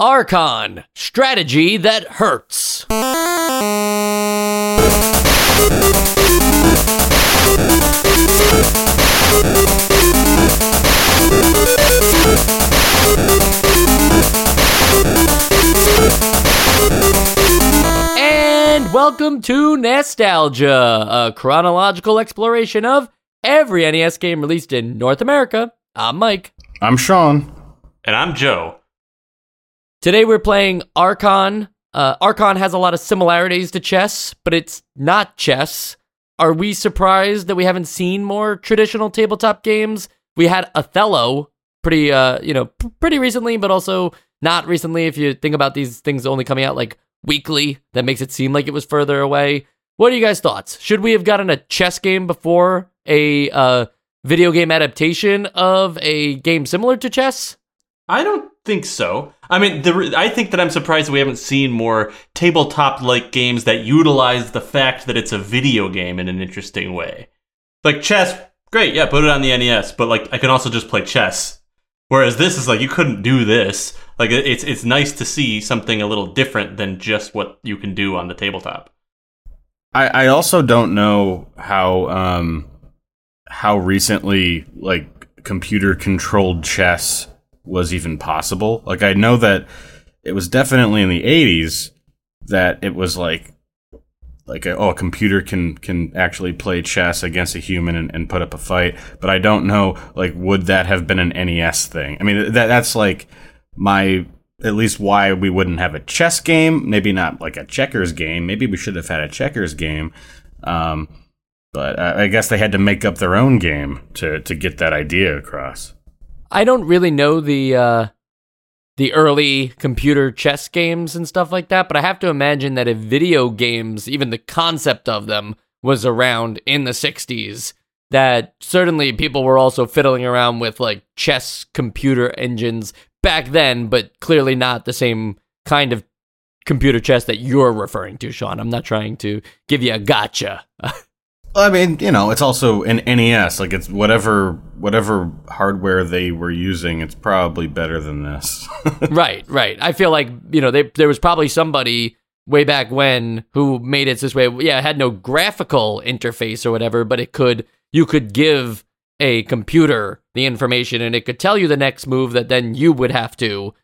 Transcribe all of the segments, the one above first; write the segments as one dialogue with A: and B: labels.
A: Archon, strategy that hurts. And welcome to NEStalgia, a chronological exploration of every NES game released in North America. I'm Mike.
B: I'm Sean.
C: And I'm Joe.
A: Today we're playing Archon. Uh, Archon has a lot of similarities to chess, but it's not chess. Are we surprised that we haven't seen more traditional tabletop games? We had Othello pretty, uh, you know, p- pretty recently, but also not recently. If you think about these things only coming out like weekly, that makes it seem like it was further away. What are you guys' thoughts? Should we have gotten a chess game before a uh, video game adaptation of a game similar to chess?
C: I don't think so. I mean, the, I think that I'm surprised we haven't seen more tabletop like games that utilize the fact that it's a video game in an interesting way. Like chess, great, yeah, put it on the NES, but like I can also just play chess. Whereas this is like you couldn't do this. Like it's it's nice to see something a little different than just what you can do on the tabletop.
B: I, I also don't know how um how recently like computer controlled chess was even possible. Like I know that it was definitely in the 80s that it was like like a, oh a computer can can actually play chess against a human and, and put up a fight. But i don't know like would that have been an nes thing? I mean that that's like my at least why we wouldn't have a chess game. Maybe not like a checkers game. Maybe we should have had a checkers game. Um, but I, I guess they had to make up their own game to to get that idea across
A: I don't really know the uh, the early computer chess games and stuff like that, but I have to imagine that if video games, even the concept of them, was around in the '60s, that certainly people were also fiddling around with like chess computer engines back then, but clearly not the same kind of computer chess that you're referring to, Sean. I'm not trying to give you a gotcha.
B: I mean, you know, it's also an NES. Like it's whatever whatever hardware they were using, it's probably better than this.
A: right, right. I feel like you know they, there was probably somebody way back when who made it this way. Yeah, it had no graphical interface or whatever, but it could you could give a computer the information and it could tell you the next move that then you would have to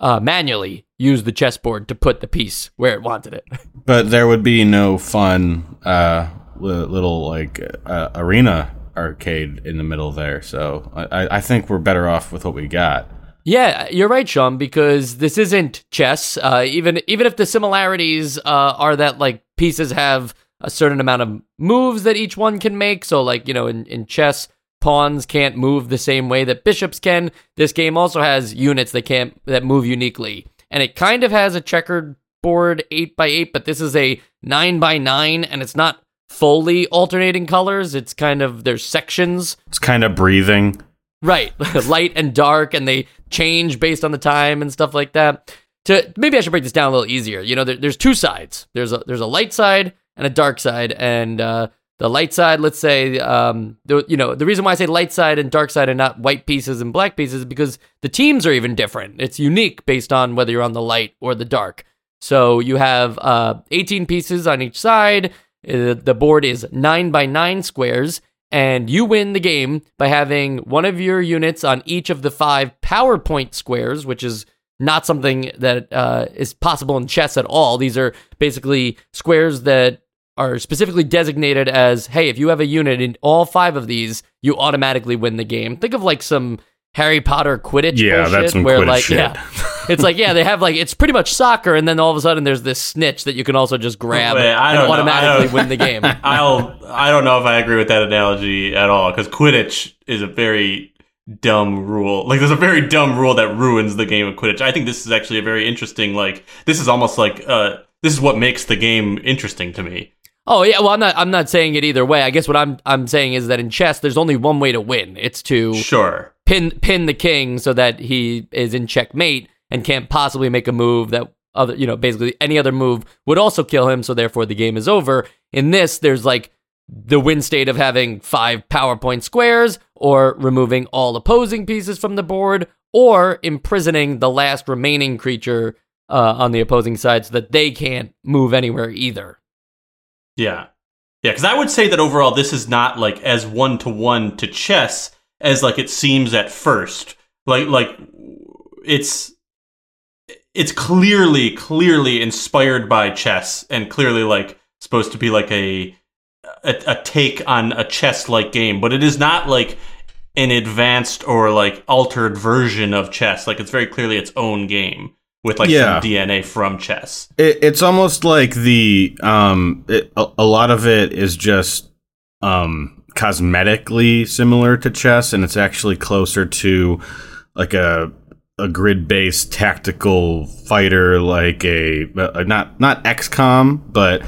A: uh, manually use the chessboard to put the piece where it wanted it.
B: but there would be no fun uh, little like uh, arena arcade in the middle there. So I, I think we're better off with what we got.
A: Yeah, you're right, Sean. Because this isn't chess. Uh, even even if the similarities uh, are that like pieces have a certain amount of moves that each one can make. So like you know in in chess, pawns can't move the same way that bishops can. This game also has units that can't that move uniquely, and it kind of has a checkered board eight by eight, but this is a nine by nine, and it's not fully alternating colors. It's kind of there's sections.
B: It's kind of breathing.
A: Right, light and dark, and they change based on the time and stuff like that. To maybe I should break this down a little easier. You know, there, there's two sides. There's a there's a light side and a dark side, and uh, the light side, let's say, um, the, you know, the reason why I say light side and dark side and not white pieces and black pieces is because the teams are even different. It's unique based on whether you're on the light or the dark. So you have uh, 18 pieces on each side. Uh, the board is nine by nine squares, and you win the game by having one of your units on each of the five power point squares, which is not something that uh, is possible in chess at all. These are basically squares that are specifically designated as hey, if you have a unit in all five of these, you automatically win the game. Think of like some Harry Potter Quidditch
B: yeah,
A: bullshit,
B: that's some
A: where
B: Quidditch
A: like
B: shit.
A: yeah, it's like yeah, they have like it's pretty much soccer, and then all of a sudden there's this snitch that you can also just grab
C: Wait, I
A: and
C: don't know. I
A: automatically
C: don't-
A: win the game.
C: I'll I don't know if I agree with that analogy at all because Quidditch is a very dumb rule. Like there's a very dumb rule that ruins the game of Quidditch. I think this is actually a very interesting like this is almost like uh this is what makes the game interesting to me.
A: Oh yeah, well I'm not I'm not saying it either way. I guess what I'm I'm saying is that in chess there's only one way to win. It's to
C: Sure.
A: Pin pin the king so that he is in checkmate and can't possibly make a move that other you know basically any other move would also kill him so therefore the game is over in this there's like the win state of having five power point squares or removing all opposing pieces from the board or imprisoning the last remaining creature uh, on the opposing side so that they can't move anywhere either.
C: Yeah. Yeah, because I would say that overall this is not like as one to one to chess as like it seems at first. Like like it's it's clearly clearly inspired by chess and clearly like supposed to be like a a, a take on a chess like game, but it is not like an advanced or like altered version of chess. Like it's very clearly its own game with like
B: Yeah.
C: some DNA from chess.
B: It, it's almost like the um, it, a, a lot of it is just um cosmetically similar to chess, and it's actually closer to like a a grid based tactical fighter, like a uh, not not XCOM, but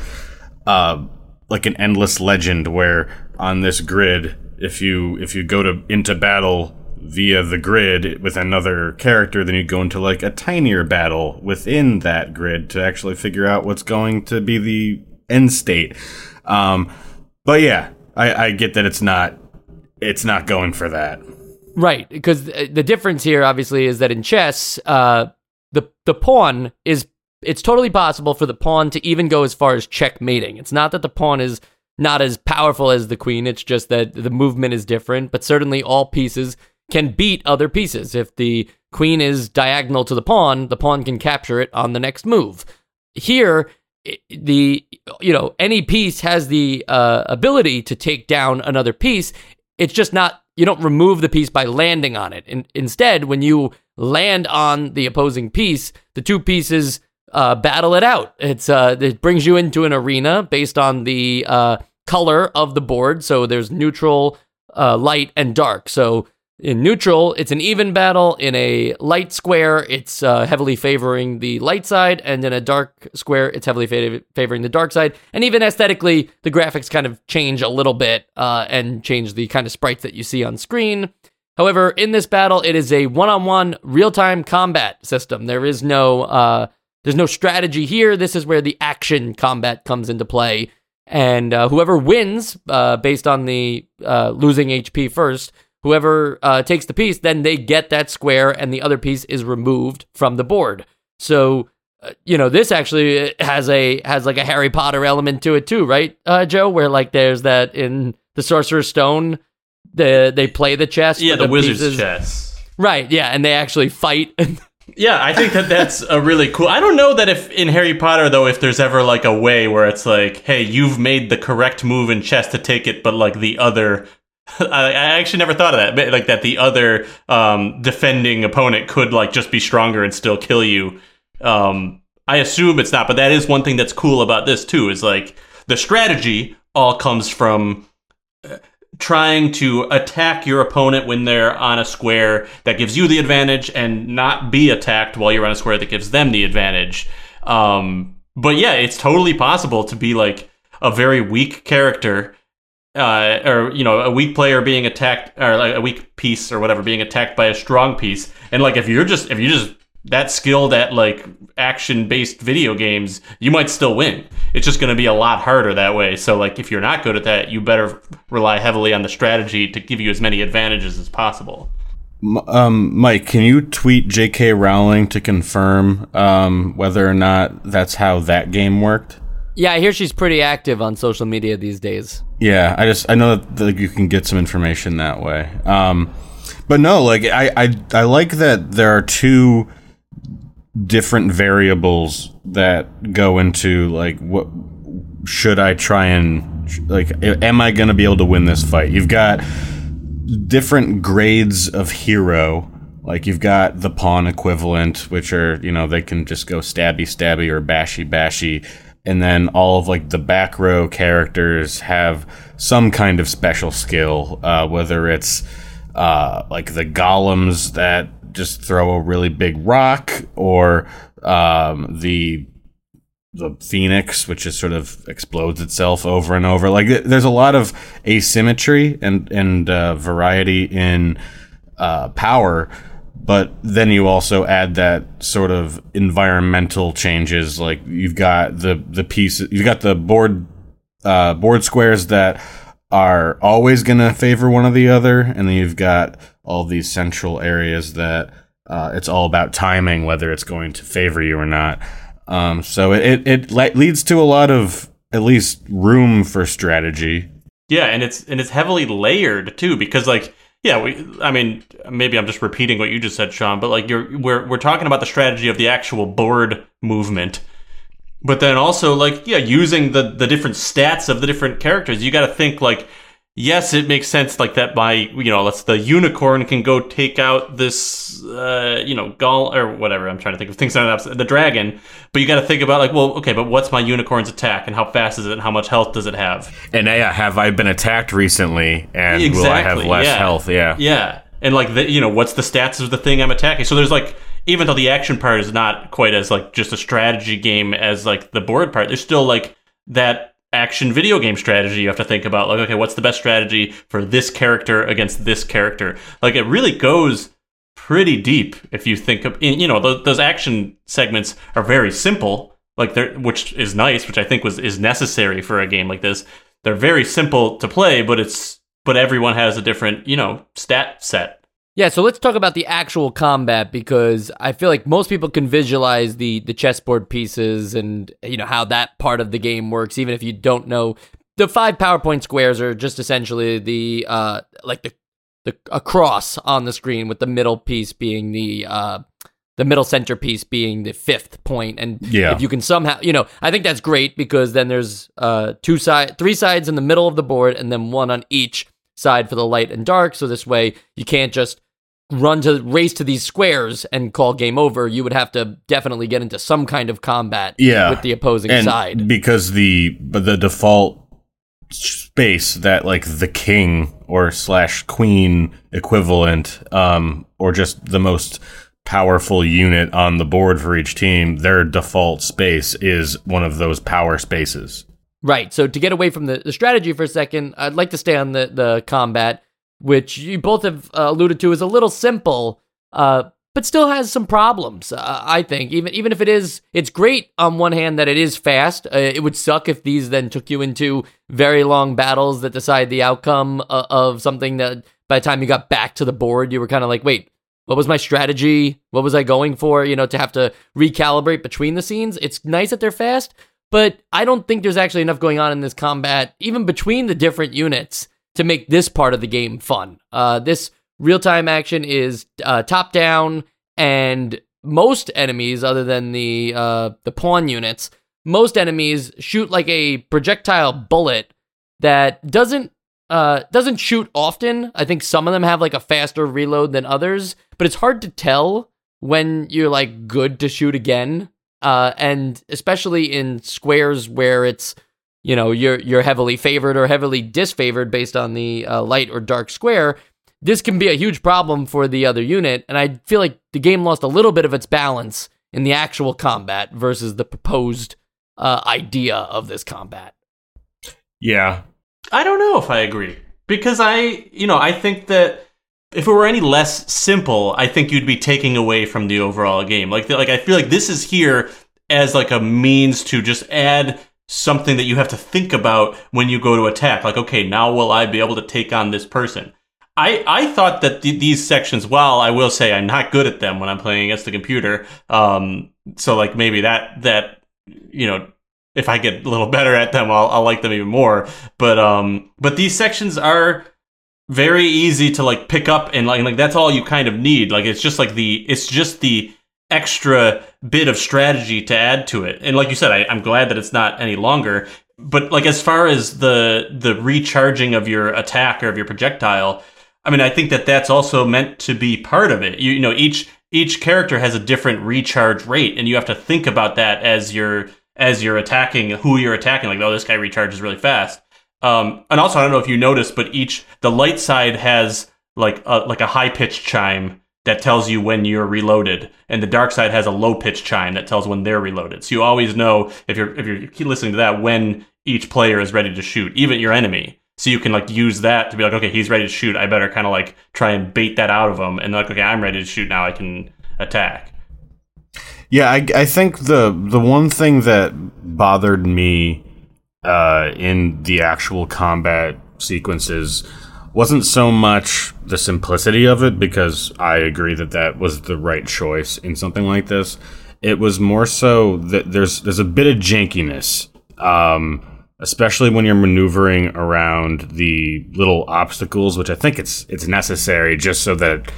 B: uh, like an endless legend, where on this grid, if you if you go to into battle via the grid with another character, then you go into like a tinier battle within that grid to actually figure out what's going to be the end state. Um, but yeah, I, I get that it's not it's not going for that.
A: Right, because the difference here, obviously, is that in chess, uh, the the pawn is it's totally possible for the pawn to even go as far as checkmating. It's not that the pawn is not as powerful as the queen. It's just that the movement is different. But certainly, all pieces can beat other pieces. If the queen is diagonal to the pawn, the pawn can capture it on the next move. Here, the you know any piece has the uh, ability to take down another piece. It's just not you don't remove the piece by landing on it. In, instead, when you land on the opposing piece, the two pieces uh, battle it out. It's uh, it brings you into an arena based on the uh, color of the board. So there's neutral, uh, light, and dark. So in neutral, it's an even battle. In a light square, it's uh, heavily favoring the light side, and in a dark square, it's heavily fav- favoring the dark side. And even aesthetically, the graphics kind of change a little bit uh, and change the kind of sprites that you see on screen. However, in this battle, it is a one-on-one real-time combat system. There is no uh, there's no strategy here. This is where the action combat comes into play, and uh, whoever wins, uh, based on the uh, losing HP first, whoever uh, takes the piece, then they get that square, and the other piece is removed from the board. So, uh, you know, this actually has a has like a Harry Potter element to it too, right, uh, Joe? Where like there's that in the Sorcerer's Stone, the they play the chess,
C: Yeah,
A: but
C: the, wizard's
A: pieces-
C: chess.
A: right? Yeah, and they actually fight.
C: Yeah, I think that that's a really cool. I don't know that if in Harry Potter though, if there's ever like a way where it's like, hey, you've made the correct move in chess to take it, but like the other. I, actually never thought of that. Like that, the other um, defending opponent could like just be stronger and still kill you. Um, I assume it's not, but that is one thing that's cool about this too. Is like the strategy all comes from uh, trying to attack your opponent when they're on a square that gives you the advantage and not be attacked while you're on a square that gives them the advantage. Um, but yeah, it's totally possible to be like a very weak character, uh, or you know, a weak player being attacked, or like a weak piece or whatever being attacked by a strong piece. And like if you're just if you just that skilled at like action based video games, you might still win. It's just going to be a lot harder that way. So like if you're not good at that, you better rely heavily on the strategy to give you as many advantages as possible.
B: Um, Mike, can you tweet J.K. Rowling to confirm um, whether or not that's how that game worked?
A: Yeah, I hear she's pretty active on social media these days.
B: Yeah, I just I know that like, you can get some information that way. Um, but no, like I, I I like that there are two different variables that go into like what should I try and like am I going to be able to win this fight? You've got different grades of hero. Like you've got the pawn equivalent, which are you know they can just go stabby stabby or bashy bashy, and then all of like the back row characters have some kind of special skill, uh, whether it's uh, like the golems that just throw a really big rock, or um, the the phoenix, which just sort of explodes itself over and over. Like there's a lot of asymmetry and and uh, variety in uh, power, but then you also add that sort of environmental changes. Like you've got the the pieces, you've got the board uh, board squares that are always going to favor one or the other, and then you've got all these central areas that uh, it's all about timing, whether it's going to favor you or not. Um, so it, it, it leads to a lot of at least room for strategy.
C: Yeah, and it's and it's heavily layered too because like yeah, we I mean maybe I'm just repeating what you just said, Sean, but like you're we're we're talking about the strategy of the actual board movement. But then also like yeah, using the the different stats of the different characters. You got to think like yes, it makes sense like that by, you know, let's the unicorn can go take out this, uh, you know, gall or whatever. I'm trying to think of things that the dragon, but you got to think about like, well, okay, but what's my unicorn's attack and how fast is it and how much health does it have?
B: And yeah, have I been attacked recently and exactly, will I have less
C: yeah.
B: health? Yeah.
C: Yeah. And like, the, you know, what's the stats of the thing I'm attacking? So there's like, even though the action part is not quite as like just a strategy game as like the board part, there's still like that action video game strategy you have to think about. Like okay what's the best strategy for this character against this character? Like it really goes pretty deep if you think of you know those, those action segments are very simple like they're which is nice which i think was is necessary for a game like this. They're very simple to play but it's but everyone has a different you know stat set
A: yeah, so let's talk about the actual combat because I feel like most people can visualize the the chessboard pieces and you know how that part of the game works, even if you don't know. The five power point squares are just essentially the uh like the the a cross on the screen with the middle piece being the uh the middle centerpiece being the fifth point and yeah. if you can somehow you know i think that's great because then there's uh two side three sides in the middle of the board and then one on each side for the light and dark so this way you can't just run to race to these squares and call game over, you would have to definitely get into some kind of combat
B: yeah.
A: with the opposing
B: and
A: side.
B: Because the the default space that like the king or slash queen equivalent, um, or just the most powerful unit on the board for each team, their default space is one of those power spaces.
A: Right. So to get away from the, the strategy for a second, I'd like to stay on the, the combat which you both have uh, alluded to is a little simple, uh, but still has some problems. Uh, I think even even if it is, it's great on one hand that it is fast. Uh, it would suck if these then took you into very long battles that decide the outcome uh, of something that by the time you got back to the board, you were kind of like, wait. What was my strategy? What was I going for? You know, to have to recalibrate between the scenes. It's nice that they're fast, but I don't think there's actually enough going on in this combat, even between the different units, to make this part of the game fun. Uh, this real time action is uh, top down, and most enemies, other than the uh, the pawn units, most enemies shoot like a projectile bullet that doesn't uh, doesn't shoot often. I think some of them have like a faster reload than others, but it's hard to tell when you're like good to shoot again. Uh, and especially in squares where it's you know you're you're heavily favored or heavily disfavored based on the uh, light or dark square this can be a huge problem for the other unit. And i feel like the game lost a little bit of its balance in the actual combat versus the proposed uh, idea of this combat.
B: Yeah.
C: I don't know if i agree because i you know i think that if it were any less simple i think you'd be taking away from the overall game. Like like i feel like this is here as like a means to just add something that you have to think about when you go to attack. Like, okay, now will I be able to take on this person? I, I thought that th- these sections, while I will say I'm not good at them when I'm playing against the computer, um, so like maybe that that you know if I get a little better at them, I'll, I'll like them even more. But um, but these sections are very easy to like pick up and like like that's all you kind of need. Like it's just like the it's just the extra bit of strategy to add to it. And like you said, I, I'm glad that it's not any longer. But like as far as the the recharging of your attack or of your projectile, I mean, I think that that's also meant to be part of it. You, you know, each each character has a different recharge rate, and you have to think about that as you're as you're attacking who you're attacking. Like, oh, this guy recharges really fast. Um, and also, I don't know if you noticed, but each the light side has like a, like a high pitched chime that tells you when you're reloaded, and the dark side has a low pitch chime that tells when they're reloaded. So you always know if you're if you're listening to that when each player is ready to shoot, even your enemy. So you can like use that to be like, okay, he's ready to shoot. I better kind of like try and bait that out of him, and like, okay, I'm ready to shoot now. I can attack.
B: Yeah, I, I think the the one thing that bothered me uh, in the actual combat sequences wasn't so much the simplicity of it because I agree that that was the right choice in something like this. It was more so that there's there's a bit of jankiness, um, especially when you're maneuvering around the little obstacles, which I think it's it's necessary just so that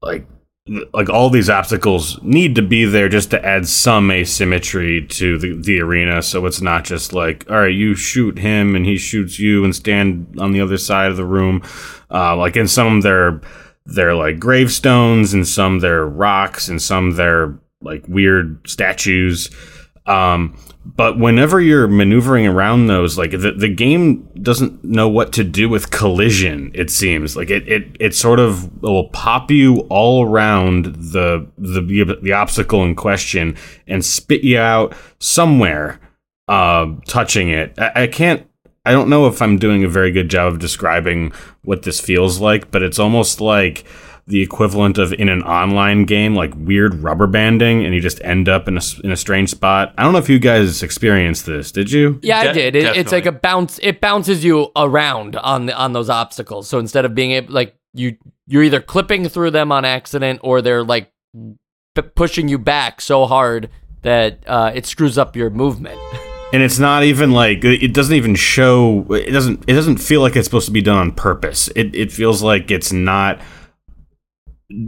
B: like like all these obstacles need to be there just to add some asymmetry to the, the arena. So it's not just like all right you shoot him and he shoots you and stand on the other side of the room. Uh, like in some they're they're like gravestones and some they're rocks and some they're like weird statues um, but whenever you're maneuvering around those, like the, the game doesn't know what to do with collision, it seems. Like it, it, it sort of will pop you all around the, the, the obstacle in question and spit you out somewhere, uh, touching it. I, I can't, I don't know if I'm doing a very good job of describing what this feels like, but it's almost like, the equivalent of in an online game, like weird rubber banding, and you just end up in a, in a strange spot. I don't know if you guys experienced this. Did you?
A: Yeah, I did. It, it's like a bounce. It bounces you around on the, on those obstacles. So instead of being able, like you, you're either clipping through them on accident, or they're like p- pushing you back so hard that uh, it screws up your movement.
B: and it's not even like it doesn't even show it doesn't it doesn't feel like it's supposed to be done on purpose it, it feels like it's not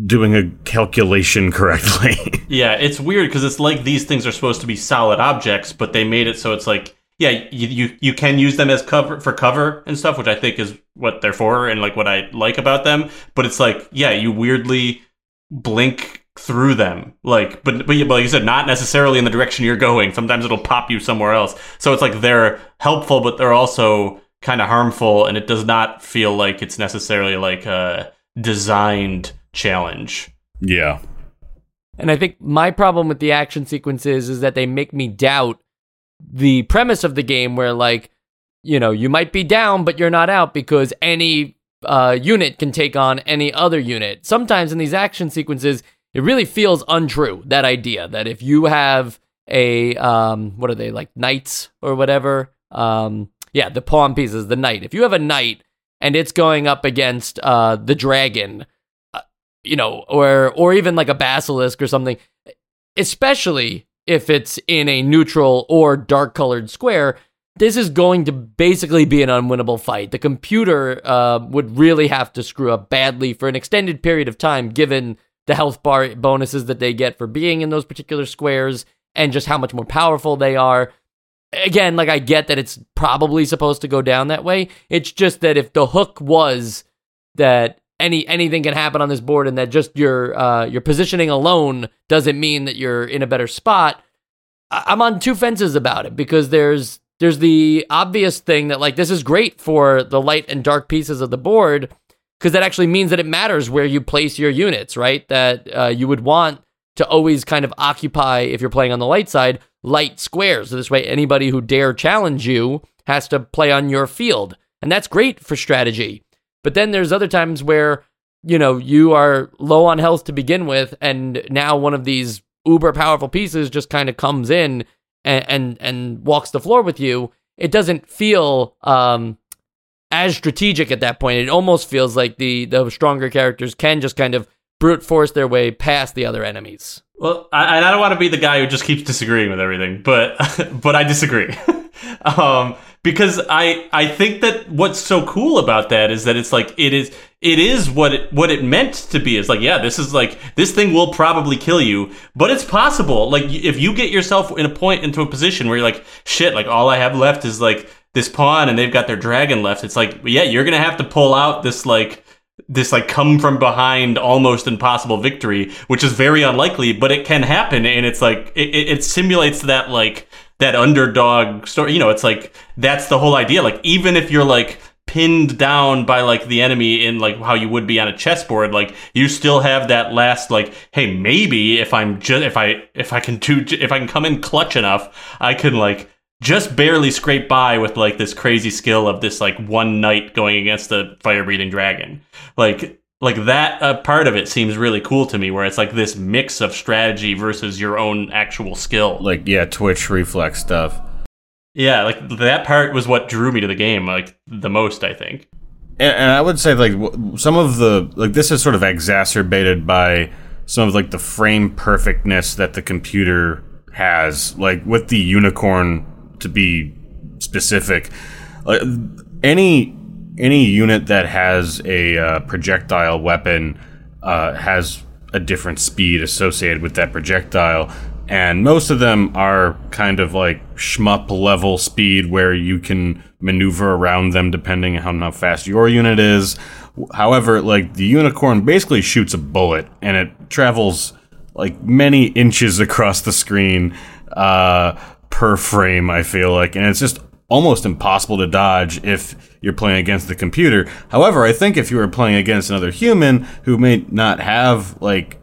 B: doing a calculation correctly
C: Yeah, it's weird because it's like these things are supposed to be solid objects, but they made it so it's like, yeah, you, you you can use them as cover for cover and stuff, which I think is what they're for and like what I like about them. But it's like, yeah, you weirdly blink through them, like, but but, but like you said, not necessarily in the direction you're going. Sometimes it'll pop you somewhere else. So it's like they're helpful, but they're also kind of harmful, and it does not feel like it's necessarily like a designed challenge.
B: yeah
A: And I think my problem with the action sequences is that they make me doubt the premise of the game where like, you know, you might be down but you're not out because any uh, unit can take on any other unit. Sometimes in these action sequences, it really feels untrue that idea that if you have a um what are they like knights or whatever um yeah the pawn pieces the knight if you have a knight and it's going up against uh the dragon you know or or even like a basilisk or something especially if it's in a neutral or dark colored square this is going to basically be an unwinnable fight the computer uh, would really have to screw up badly for an extended period of time given the health bar bonuses that they get for being in those particular squares and just how much more powerful they are again, like I get that it's probably supposed to go down that way. It's just that if the hook was that any anything can happen on this board and that just your uh, your positioning alone doesn't mean that you're in a better spot, I- I'm on two fences about it because there's there's the obvious thing that like this is great for the light and dark pieces of the board because that actually means that it matters where you place your units, right? That uh, you would want to always kind of occupy if you're playing on the light side light squares. So this way, anybody who dare challenge you has to play on your field, and that's great for strategy. But then there's other times where you know you are low on health to begin with, and now one of these uber powerful pieces just kind of comes in and, and and walks the floor with you. It doesn't feel um, as strategic at that point. It almost feels like the the stronger characters can just kind of brute force their way past the other enemies.
C: Well, I, I don't want to be the guy who just keeps disagreeing with everything, but but I disagree. um, because I I think that what's so cool about that is that it's like it is it is what it what it meant to be. Is like yeah, this is like this thing will probably kill you, but it's possible. Like if you get yourself in a point into a position where you're like shit, like all I have left is like this pawn, and they've got their dragon left. It's like yeah, you're gonna have to pull out this like this like come from behind almost impossible victory which is very unlikely but it can happen and it's like it, it simulates that like that underdog story you know it's like that's the whole idea. Like even if you're like pinned down by like the enemy in like how you would be on a chessboard like you still have that last like hey maybe if i'm just if i if i can do if i can come in clutch enough i can like just barely scrape by with like this crazy skill of this like one knight going against the fire breathing dragon. Like like that uh, part of it seems really cool to me where it's like this mix of strategy versus your own actual skill.
B: Like yeah twitch reflex stuff.
C: Yeah like that part was what drew me to the game like the most i think.
B: And, and I would say like some of the like this is sort of exacerbated by some of like the frame perfectness that the computer has, like with the unicorn to be specific. Like any any unit that has a uh, projectile weapon uh, has a different speed associated with that projectile. And most of them are kind of like shmup level speed where you can maneuver around them depending on how fast your unit is. However, like the unicorn basically shoots a bullet and it travels like many inches across the screen uh, per frame, I feel like. And it's just almost impossible to dodge if you're playing against the computer. However, I think if you were playing against another human who may not have like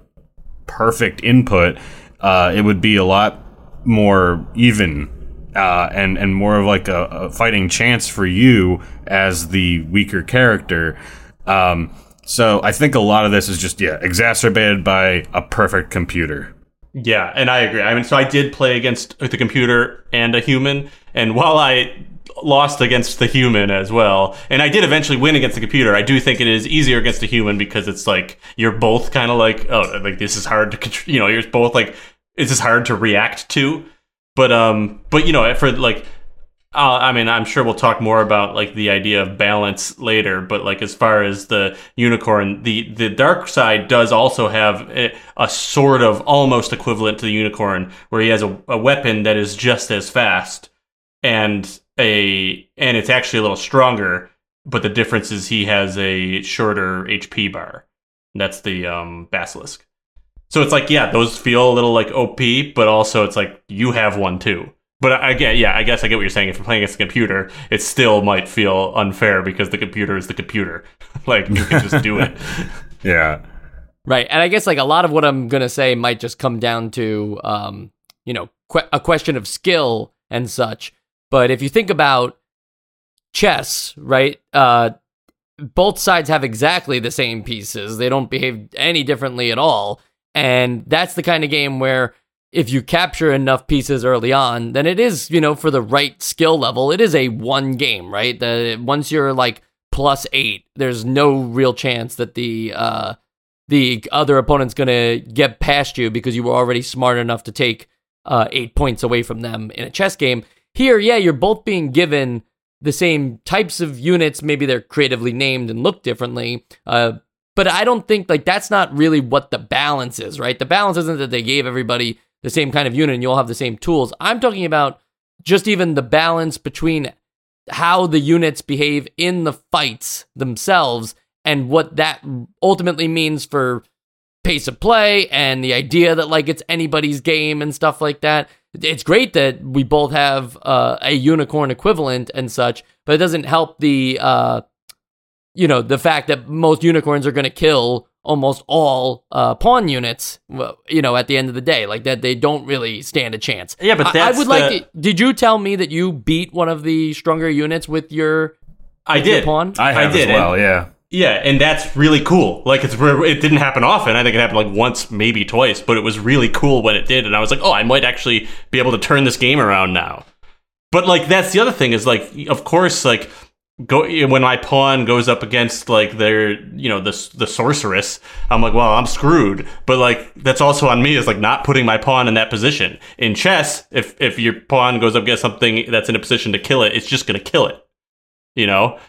B: perfect input, uh, it would be a lot more even uh, and and more of like a, a, fighting chance for you as the weaker character. Um, so I think a lot of this is just yeah exacerbated by a perfect computer.
C: Yeah, and I agree. I mean, so I did play against the computer and a human, and while I lost against the human as well, and I did eventually win against the computer, I do think it is easier against a human because it's like you're both kind of like, oh, like this is hard to, you know, you're both like, this is hard to react to, but um, but you know, for like uh, I mean, I'm sure we'll talk more about like the idea of balance later, but like as far as the unicorn, the the dark side does also have a, a sort of almost equivalent to the unicorn, where he has a, a weapon that is just as fast and a and it's actually a little stronger, but the difference is he has a shorter HP bar. That's the um, basilisk. So it's like, yeah, those feel a little like OP, but also it's like you have one too. But I get, yeah, I guess I get what you're saying. If you're playing against a computer, it still might feel unfair because the computer is the computer. like you can just do it.
B: Yeah.
A: Right, and I guess like a lot of what I'm gonna say might just come down to, um, you know, que- a question of skill and such. But if you think about chess, right, uh, both sides have exactly the same pieces. They don't behave any differently at all, and that's the kind of game where if you capture enough pieces early on, then it is, you know, for the right skill level, it is a one game, right? The once you're like plus eight, there's no real chance that the uh the other opponent's gonna get past you because you were already smart enough to take uh eight points away from them in a chess game. Here, yeah, you're both being given the same types of units. Maybe they're creatively named and look differently. Uh, but I don't think like that's not really what the balance is, right? The balance isn't that they gave everybody the same kind of unit and you'll have the same tools. I'm talking about just even the balance between how the units behave in the fights themselves and what that ultimately means for pace of play and the idea that like it's anybody's game and stuff like that. It's great that we both have uh, a unicorn equivalent and such, but it doesn't help the uh, you know the fact that most unicorns are going to kill almost all uh, pawn units, you know, at the end of the day, like that, they don't really stand a chance.
C: Yeah, but
A: I, I would
C: the...
A: like. To, did you tell me that you beat one of the stronger units with your?
C: I
A: with
C: did.
A: Your pawn.
B: I have
C: I did,
B: as well.
C: and,
B: yeah.
C: Yeah, and that's really cool. Like it's it didn't happen often. I think it happened like once, maybe twice, but it was really cool when it did. And I was like, oh, I might actually be able to turn this game around now. But like that's the other thing is like, of course, like go when my pawn goes up against like their you know the the sorceress i'm like well i'm screwed but like that's also on me is like not putting my pawn in that position in chess if if your pawn goes up against something that's in a position to kill it it's just going to kill it you know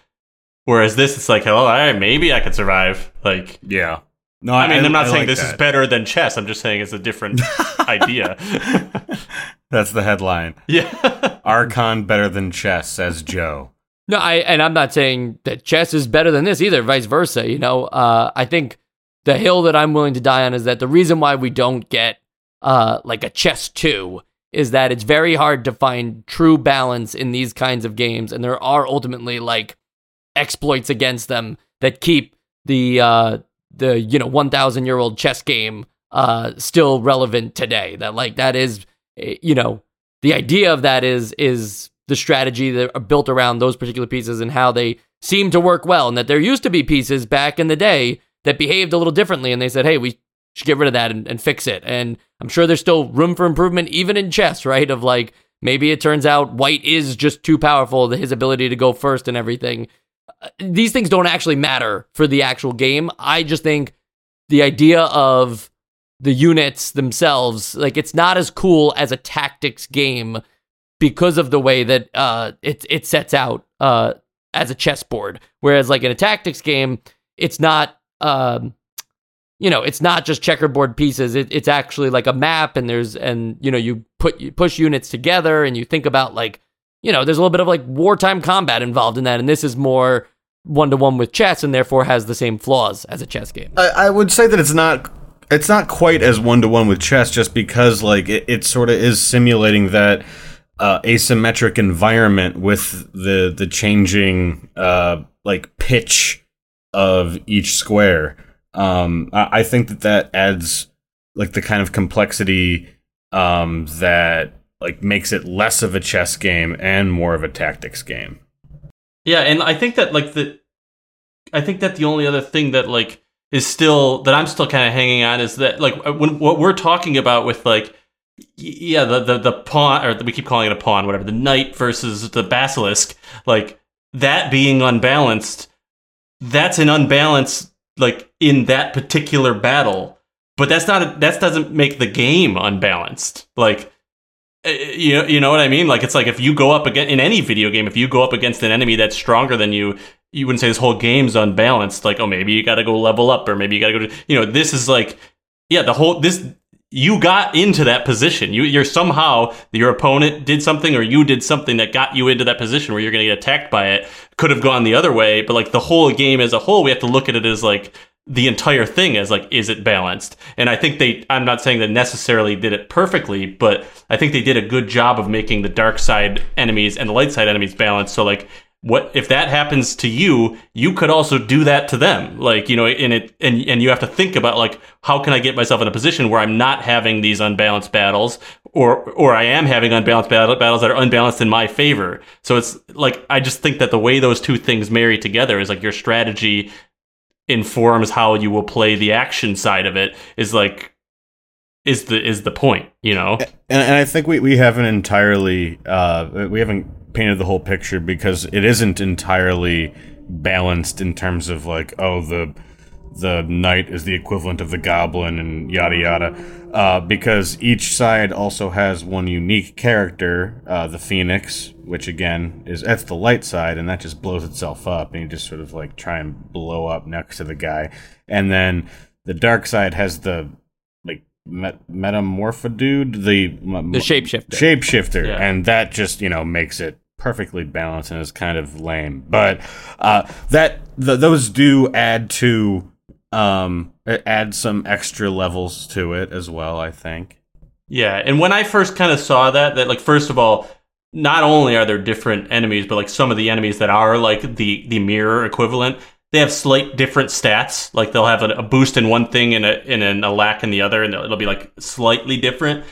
C: whereas this it's like hello all right maybe i could survive like
B: Yeah. No,
C: i mean I, am not
B: I
C: saying
B: like
C: this
B: that.
C: is better than chess i'm just saying it's a different idea
B: That's the headline.
C: yeah
B: Archon better than chess, says Joe.
A: No, I and I'm not saying that chess is better than this either. Vice versa, you know. Uh, I think the hill that I'm willing to die on is that the reason why we don't get uh, like a chess two is that it's very hard to find true balance in these kinds of games, and there are ultimately like exploits against them that keep the uh, the you know 1,000 year old chess game uh, still relevant today. That like that is eh, you know the idea of that is is the strategy that are built around those particular pieces and how they seem to work well. And that there used to be pieces back in the day that behaved a little differently, and they said, hey, we should get rid of that and, and fix it. And I'm sure there's still room for improvement, even in chess, right? Of like, maybe it turns out white is just too powerful, his ability to go first and everything. uh, these things don't actually matter for the actual game. I just think the idea of the units themselves, like it's not as cool as a tactics game because of the way that uh, it it sets out uh, as a chessboard. Whereas like in a tactics game, it's not um, you know it's not just checkerboard pieces. It, it's actually like a map, and there's and you know you put you push units together, and you think about like you know there's a little bit of like wartime combat involved in that, and this is more one to one with chess, and therefore has the same flaws as a chess game.
B: I, I would say that it's not it's not quite as one to one with chess, just because like it, it sort of is simulating that uh, asymmetric environment with the the changing uh, like pitch of each square. Um, I, I think that that adds like the kind of complexity um, that like makes it less of a chess game and more of a tactics game.
C: Yeah, and I think that like the, I think that the only other thing that like is still that I'm still kind of hanging on is that like uh, when what we're talking about with like yeah the the the pawn or we keep calling it a pawn whatever the knight versus the basilisk like that being unbalanced that's an unbalance like in that particular battle but that's not a, that doesn't make the game unbalanced like uh, you know, you know what I mean? Like it's like if you go up against in any video game, if you go up against an enemy that's stronger than you, you wouldn't say this whole game's unbalanced. Like, oh, maybe you got to go level up, or maybe you got to go to, you know, this is like, yeah, the whole this you got into that position. You you're somehow your opponent did something or you did something that got you into that position where you're going to get attacked by it. Could have gone the other way, but like the whole game as a whole, we have to look at it as like the entire thing as like is it balanced and i think they i'm not saying they necessarily did it perfectly but i think they did a good job of making the dark side enemies and the light side enemies balanced so like what if that happens to you you could also do that to them. Like you know in it and and you have to think about like how can i get myself in a position where i'm not having these unbalanced battles or or i am having unbalanced battle, battles that are unbalanced in my favor. So it's like i just think that the way those two things marry together is like your strategy informs how you will play the action side of it is like is the is the point you know?
B: And, and i think we, we haven't entirely uh we haven't painted the whole picture because it isn't entirely balanced in terms of like oh the the knight is the equivalent of the goblin and yada yada. Uh, because each side also has one unique character uh, the phoenix which again is that's the light side and that just blows itself up and you just sort of like try and blow up next to the guy. And then the dark side has the like met- metamorpho dude the
A: the shapeshifter.
B: shapeshifter
C: Yeah.
B: and that just you know makes it perfectly balanced and is kind of lame but uh that th- those do add to um add some extra levels to it as well i think
C: Yeah, and when I first kind of saw that, that like first of all, not only are there different enemies, but like some of the enemies that are like the the mirror equivalent, they have slight different stats. Like they'll have a, a boost in one thing and a and a lack in the other, and it'll be like slightly different.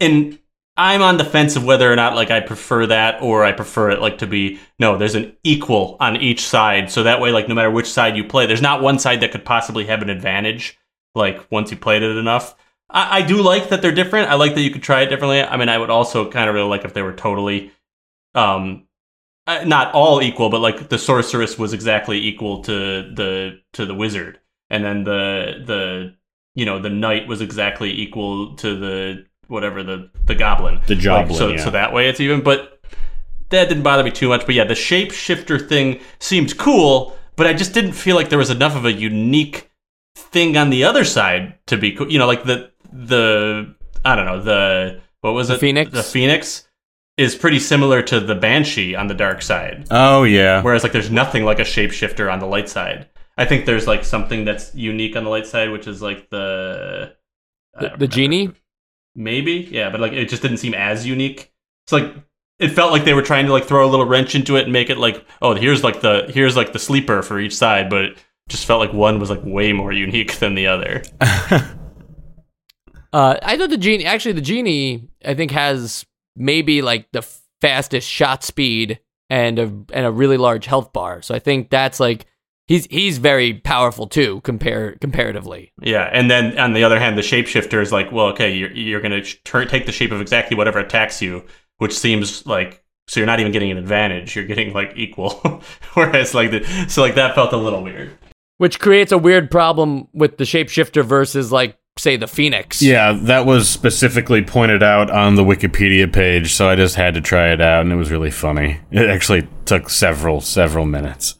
C: And I'm on the fence of whether or not like I prefer that or I prefer it like to be no, there's an equal on each side, so that way like no matter which side you play, there's not one side that could possibly have an advantage. Like once you played it enough. I, I do like that they're different. I like that you could try it differently. I mean, I would also kind of really like if they were totally, um, uh, not all equal, but like the sorceress was exactly equal to the to the wizard, and then the the you know the knight was exactly equal to the whatever the the goblin.
B: The
C: Like,
B: goblin,
C: so
B: yeah.
C: so that way it's even. But that didn't bother me too much. But yeah, the shapeshifter thing seemed cool, but I just didn't feel like there was enough of a unique thing on the other side to be cool. You know, like the the I don't know the what was
A: The
C: it?
A: Phoenix?
C: The Phoenix is pretty similar to the Banshee on the dark side.
B: oh yeah
C: Whereas like there's nothing like a shapeshifter on the light side. I think there's like something that's unique on the light side, which is like the
A: the, the genie
C: Maybe, yeah, but like it just didn't seem as unique. It's like it felt like they were trying to like throw a little wrench into it and make it like, oh, here's like the here's like the sleeper for each side, but it just felt like one was like way more unique than the other.
A: Uh, I thought the genie actually the genie I think has maybe like the fastest shot speed and a and a really large health bar. So I think that's like he's he's very powerful too compare comparatively.
C: Yeah, and then on the other hand, the shapeshifter is like, well, okay, you're you're gonna turn take the shape of exactly whatever attacks you, which seems like So you're not even getting an advantage. You're getting like equal. Whereas like the so like that felt a little weird.
A: Which creates a weird problem with the shapeshifter versus like say the Phoenix.
B: Yeah, that was specifically pointed out on the Wikipedia page, so I just had to try it out, and it was really funny. It actually took several, several minutes.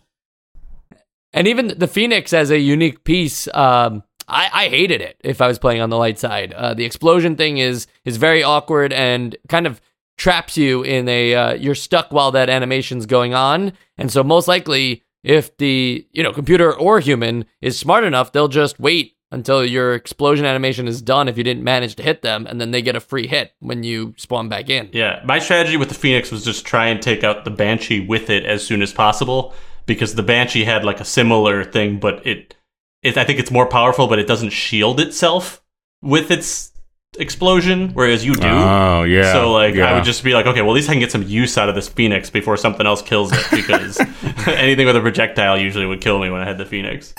A: And even the Phoenix as a unique piece, um, I, I hated it if I was playing on the light side. Uh, the explosion thing is is very awkward and kind of traps you in a uh, you're stuck while that animation's going on, and so most likely if the you know computer or human is smart enough, they'll just wait until your explosion animation is done if you didn't manage to hit them, and then they get a free hit when you spawn back in.
C: Yeah, my strategy with the Phoenix was just try and take out the Banshee with it as soon as possible because the Banshee had like a similar thing, but it, it I think it's more powerful, but it doesn't shield itself with its explosion, whereas you do.
B: Oh yeah.
C: So like
B: yeah.
C: I would just be like, okay, well at least I can get some use out of this Phoenix before something else kills it because anything with a projectile usually would kill me when I had the Phoenix.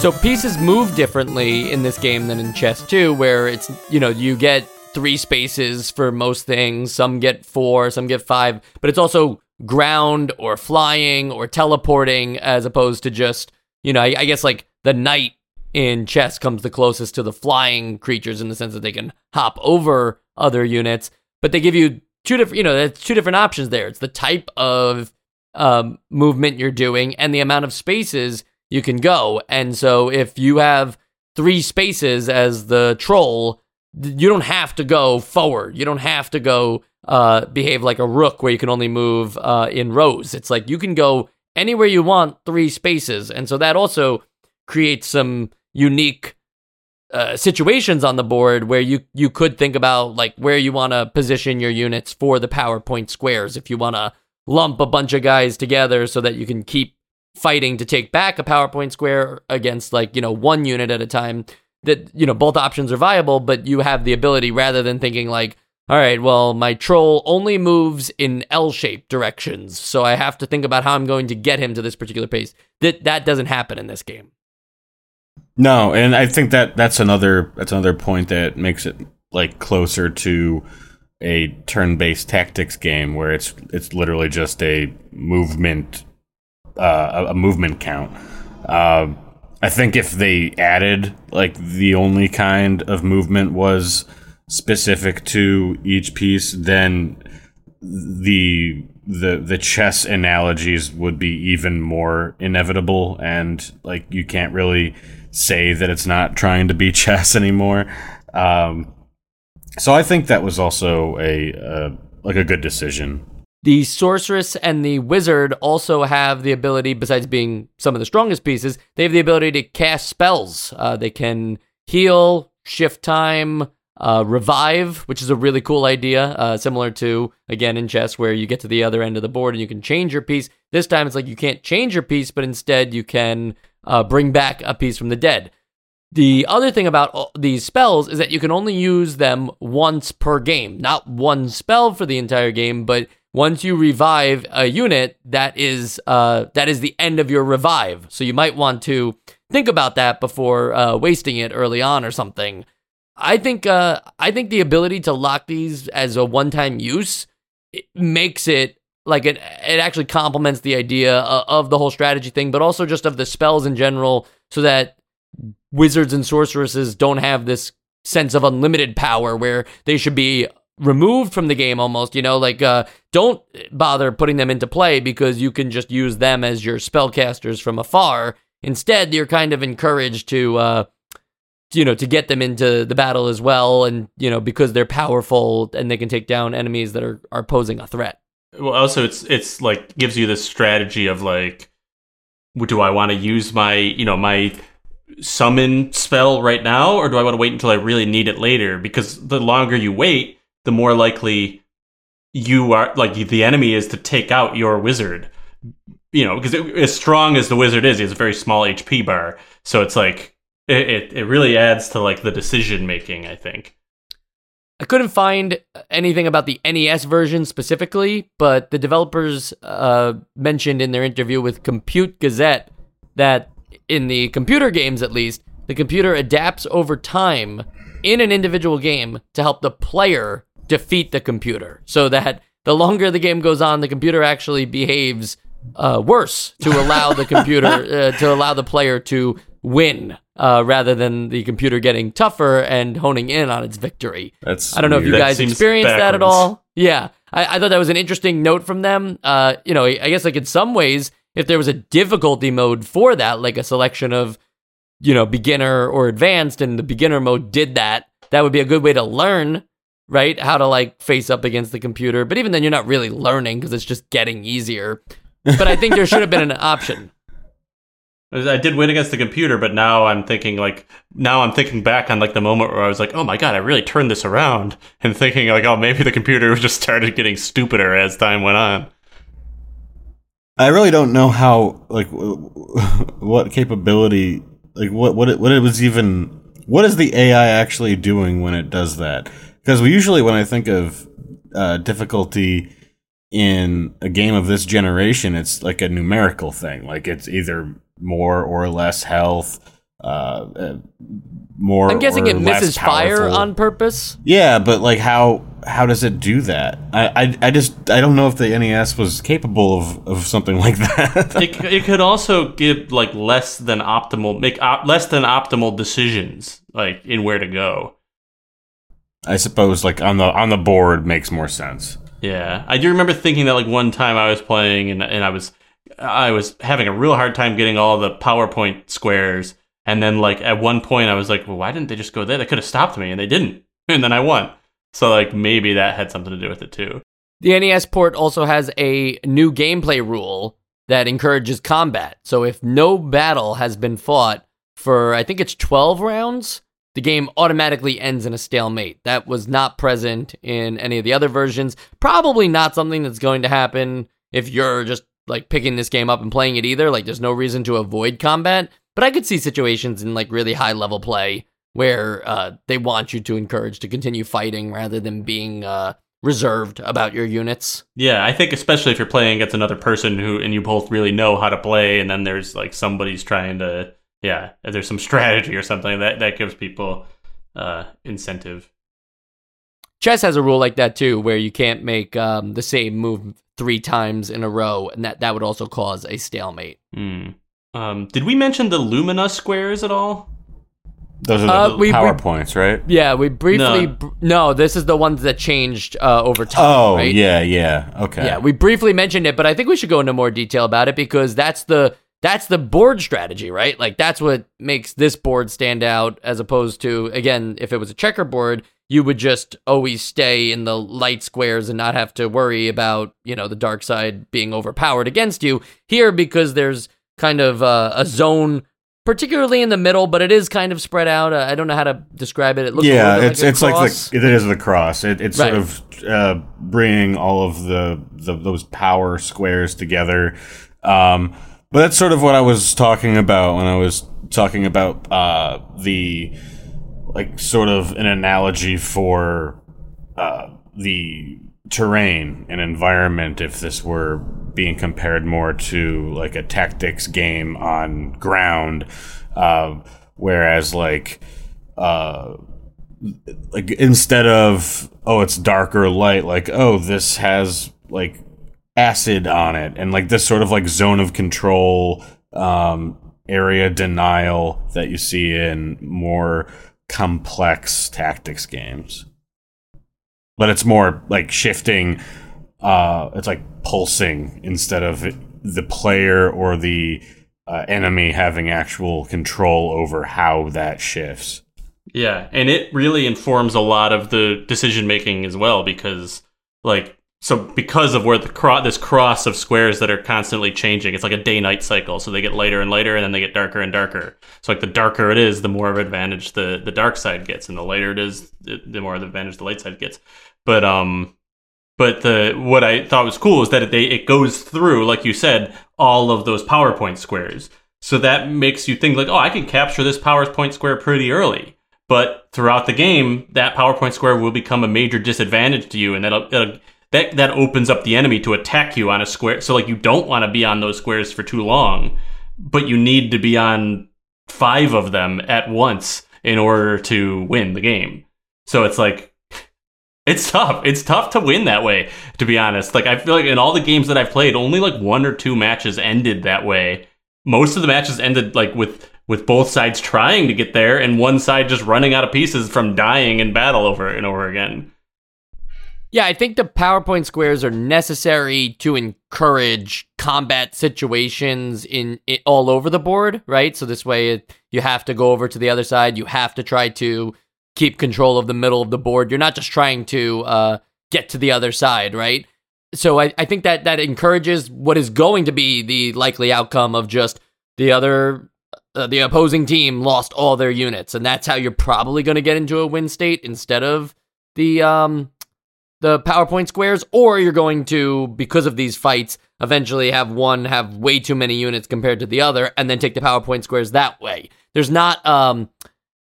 A: So pieces move differently in this game than in chess 2, where it's, you know, you get three spaces for most things. Some get four, some get five, but it's also ground or flying or teleporting as opposed to just, you know, I, I guess like the knight in chess comes the closest to the flying creatures in the sense that they can hop over other units, but they give you two different, you know, there's two different options there. It's the type of um, movement you're doing and the amount of spaces you can go. And so if you have three spaces as the troll, you don't have to go forward. You don't have to go uh, behave like a rook where you can only move uh, in rows. It's like you can go anywhere you want, three spaces. And so that also creates some unique uh, situations on the board where you you could think about like where you want to position your units for the power point squares. If you want to lump a bunch of guys together so that you can keep fighting to take back a power point square against like, you know, one unit at a time, that, you know, both options are viable, but you have the ability rather than thinking like, all right, well, my troll only moves in L-shaped directions, so I have to think about how I'm going to get him to this particular pace. That that doesn't happen in this game.
B: No, and I think that that's another that's another point that makes it like closer to a turn-based tactics game where it's it's literally just a movement uh, a movement count. Uh, I think if they added like the only kind of movement was specific to each piece, then the the the chess analogies would be even more inevitable, and like you can't really say that it's not trying to be chess anymore. Um, so I think that was also a uh, like a good decision.
A: The sorceress and the wizard also have the ability, besides being some of the strongest pieces, they have the ability to cast spells. Uh, they can heal, shift time, uh, revive, which is a really cool idea, uh, similar to, again, in chess, where you get to the other end of the board and you can change your piece. This time it's like you can't change your piece, but instead you can uh, bring back a piece from the dead. The other thing about these spells is that you can only use them once per game. Not one spell for the entire game, but once you revive a unit, that is uh, that is the end of your revive. So you might want to think about that before uh, wasting it early on or something. I think uh, I think the ability to lock these as a one-time use makes it like it it actually complements the idea of, of the whole strategy thing, but also just of the spells in general, so that wizards and sorceresses don't have this sense of unlimited power where they should be removed from the game almost you know like uh, don't bother putting them into play because you can just use them as your spellcasters from afar. Instead you're kind of encouraged to uh, you know to get them into the battle as well and you know because they're powerful and they can take down enemies that are are posing a threat.
C: Well also it's it's like gives you this strategy of like do i want to use my you know my summon spell right now or do i want to wait until i really need it later? Because the longer you wait the more likely you are like the enemy is to take out your wizard you know, because as strong as the wizard is, he has a very small HP bar. So it's like it, it, it really adds to like the decision making. I think.
A: I couldn't find anything about the NES version specifically, but the developers uh, mentioned in their interview with Compute Gazette that in the computer games, at least, the computer adapts over time in an individual game to help the player defeat the computer, so that the longer the game goes on, the computer actually behaves uh, worse to allow the computer uh, to allow the player to win uh, rather than the computer getting tougher and honing in on its victory.
B: That's
A: I don't know if you
B: weird.
C: That
A: guys
C: seems
A: experienced that at all. Yeah, I, I thought that was an interesting note from them. Uh, you know, I guess like in some ways, if there was a difficulty mode for that, like a selection of you know beginner or advanced, and the beginner mode did that, that would be a good way to learn. Right, how to like face up against the computer, but even then, you're not really learning because it's just getting easier. But I think there should have been an option.
C: I did win against the computer, but now I'm thinking like now I'm thinking back on like the moment where I was like, oh my god, I really turned this around, and thinking like, oh maybe the computer just started getting stupider as time went on.
B: I really don't know how like what capability like what what it, what it was even what is the AI actually doing when it does that? Because we usually when I think of uh, difficulty in a game of this generation, it's like a numerical thing. Like it's either more or less health, uh, uh, more.
A: I'm guessing
B: or
A: it
B: less
A: misses fire on purpose.
B: Yeah, but like how how does it do that? I, I I just I don't know if the NES was capable of, of something like that.
C: it, it could also give like less than optimal make op- less than optimal decisions like in where to go.
B: I suppose like on the on the board makes more sense.
C: Yeah, I do remember thinking that like one time I was playing and and I was I was having a real hard time getting all the power point squares, and then like at one point I was like, well, why didn't they just go there? They could have stopped me, and they didn't, and then I won. So like maybe that had something to do with it too.
A: The NES port also has a new gameplay rule that encourages combat. So if no battle has been fought for, I think it's 12 rounds, the game automatically ends in a stalemate. That was not present in any of the other versions. Probably not something that's going to happen if you're just like picking this game up and playing it either. Like there's no reason to avoid combat. But I could see situations in like really high level play where uh, they want you to encourage to continue fighting rather than being uh, reserved about your units.
C: Yeah, I think especially if you're playing against another person who and you both really know how to play, and then there's like somebody's trying to yeah, if there's some strategy or something that that gives people uh incentive.
A: Chess has a rule like that too, where you can't make um, the same move three times in a row, and that that would also cause a stalemate.
C: Hmm. Um, did we mention the Lumina squares at all?
B: Those are
A: Uh,
B: the
A: we- we-
B: power points, right?
A: Yeah, we briefly.
C: No.
A: br- No, this is the ones that changed uh, over time.
B: Oh
A: right?
B: yeah, yeah. Okay.
A: Yeah, we briefly mentioned it, but I think we should go into more detail about it because that's the that's the board strategy, right? Like that's what makes this board stand out as opposed to again, if it was a checkerboard, you would just always stay in the light squares and not have to worry about, you know, the dark side being overpowered against you. Here because there's kind of uh, a zone particularly in the middle, but it is kind of spread out. Uh, I don't know how to describe it. It looks
B: yeah, it's
A: like a
B: it's like the it is the cross. It, it's
A: Right.
B: sort of uh, bringing all of the, the those power squares together. Um, but that's sort of what I was talking about when I was talking about uh, the like sort of an analogy for uh, the terrain and environment if this were being compared more to like a tactics game on ground uh, whereas like uh, like instead of oh it's dark or light like oh this has like acid on it and like this sort of like zone of control um area denial that you see in more complex tactics games. But it's more like shifting uh it's like pulsing instead of the player or the uh, enemy having actual control over how that shifts.
C: Yeah, and it really informs a lot of the decision making as well because like so because of where the cro- this cross of squares that are constantly changing, it's like a day night cycle. So they get lighter and lighter, and then they get darker and darker. So like the darker it is, the more of advantage the the dark side gets, and the lighter it is, the, more of the advantage the light side gets. But um, But the what I thought was cool is that it, they, it goes through, like you said, all of those power point squares. So that makes you think like, oh, I can capture this power point square pretty early. But throughout the game, that power point square will become a major disadvantage to you, and that'll, that'll that that opens up the enemy to attack you on a square. So like you don't want to be on those squares for too long, but you need to be on five of them at once in order to win the game. So it's like it's tough. It's tough to win that way, to be honest. Like I feel like in all the games that I've played, only like one or two matches ended that way. Most of the matches ended like with with both sides trying to get there and one side just running out of pieces from dying in battle over and over again.
A: Yeah, I think the power point squares are necessary to encourage combat situations in, in all over the board, right? So this way it, you have to go over to the other side, you have to try to keep control of the middle of the board. You're not just trying to uh, get to the other side, right? So I, I think that that encourages what is going to be the likely outcome of just the other uh, the opposing team lost all their units, and that's how you're probably going to get into a win state instead of the um the power point squares, or you're going to, because of these fights, eventually have one have way too many units compared to the other, and then take the power point squares that way. There's not um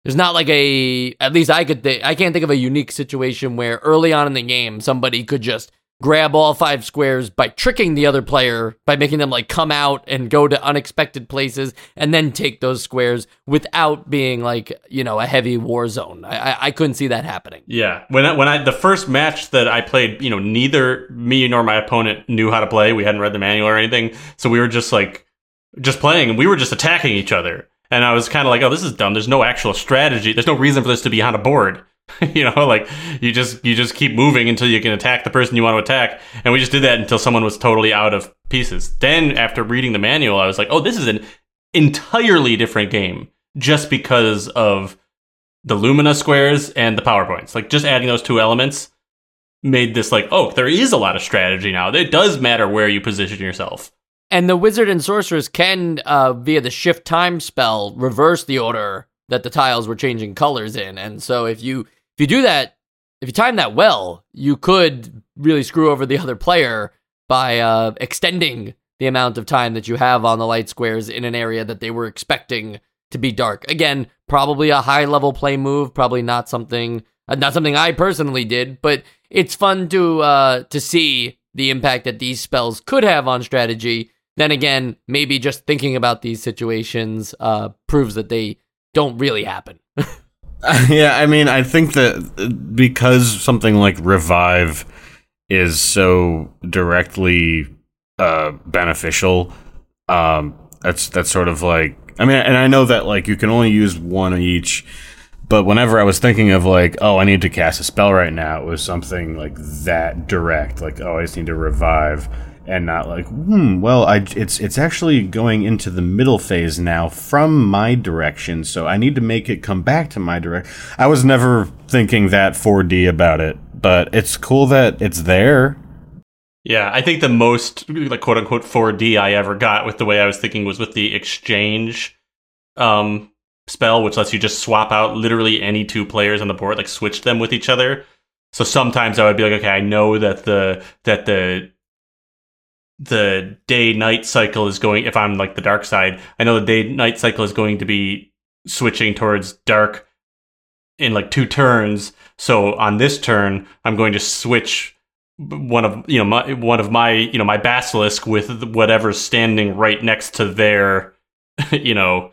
A: there's not like a at least I could th- I can't think of a unique situation where early on in the game somebody could just grab all five squares by tricking the other player by making them like come out and go to unexpected places and then take those squares without being like you know a heavy war zone. I I, couldn't see that happening.
C: Yeah, when I, when I the first match that I played, you know, neither me nor my opponent knew how to play. We hadn't read the manual or anything, so we were just like just playing and we were just attacking each other. And I was kind of like, oh, this is dumb. There's no actual strategy. There's no reason for this to be on a board. you know, like you just you just keep moving until you can attack the person you want to attack. And we just did that until someone was totally out of pieces. Then after reading the manual, I was like, oh, this is an entirely different game just because of the Lumina squares and the power points. Like just adding those two elements made this like, oh, there is a lot of strategy now. It does matter where you position yourself.
A: And the wizard and sorceress can, uh, via the shift time spell, reverse the order that the tiles were changing colors in. And so if you if you do that, if you time that well, you could really screw over the other player by uh, extending the amount of time that you have on the light squares in an area that they were expecting to be dark. Again, probably a high level play move, probably not something uh, not something I personally did, but it's fun to uh, to see the impact that these spells could have on strategy. Then again, maybe just thinking about these situations uh, proves that they don't really happen.
B: yeah, I mean, I think that because something like revive is so directly uh, beneficial, um, that's that's sort of like I mean, and I know that like you can only use one each, but whenever I was thinking of like, oh, I need to cast a spell right now, it was something like that direct, like oh, I just need to revive and not like, hmm, well, I, it's it's actually going into the middle phase now from my direction, so I need to make it come back to my direction. I was never thinking that 4D about it, but it's cool that it's there.
C: Yeah, I think the most like quote unquote 4D I ever got with the way I was thinking was with the exchange um, spell, which lets you just swap out literally any two players on the board, like switch them with each other. So sometimes I would be like, okay, I know that the that the the day night cycle is going if I'm like the dark side, I know the day night cycle is going to be switching towards dark in like two turns. So on this turn, I'm going to switch one of you know my one of my you know my basilisk with whatever's standing right next to their you know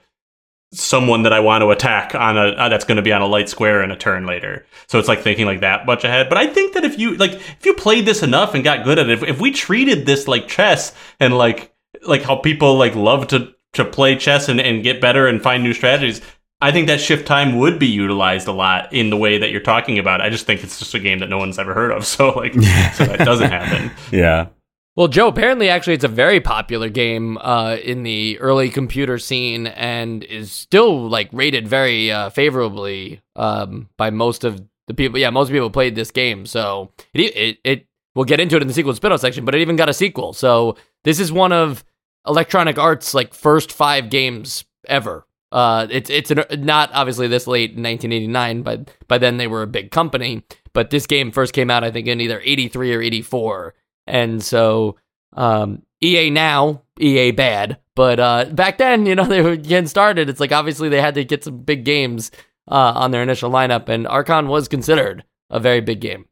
C: someone that I want to attack on a uh, that's going to be on a light square in a turn later. So it's like thinking like that much ahead. But I think that if you like if you played this enough and got good at it, if, if we treated this like chess and like like how people like love to to play chess and, and get better and find new strategies, I think that shift time would be utilized a lot in the way that you're talking about. I just think it's just a game that no one's ever heard of. So like so that doesn't happen.
B: Yeah.
A: Well, Joe, apparently, actually, it's a very popular game uh, in the early computer scene and is still like rated very uh, favorably um, by most of the people. Yeah, most people played this game, so it, it it we'll get into it in the sequel spin-off section, but it even got a sequel. So this is one of Electronic Arts like first five games ever. Uh, it's it's an, not obviously this late in 1989, but by then they were a big company. but this game first came out I think in either 83 or 84. And so um, EA now, EA bad, but uh, back then, you know, they were getting started. It's like obviously they had to get some big games uh, on their initial lineup, and Archon was considered a very big game.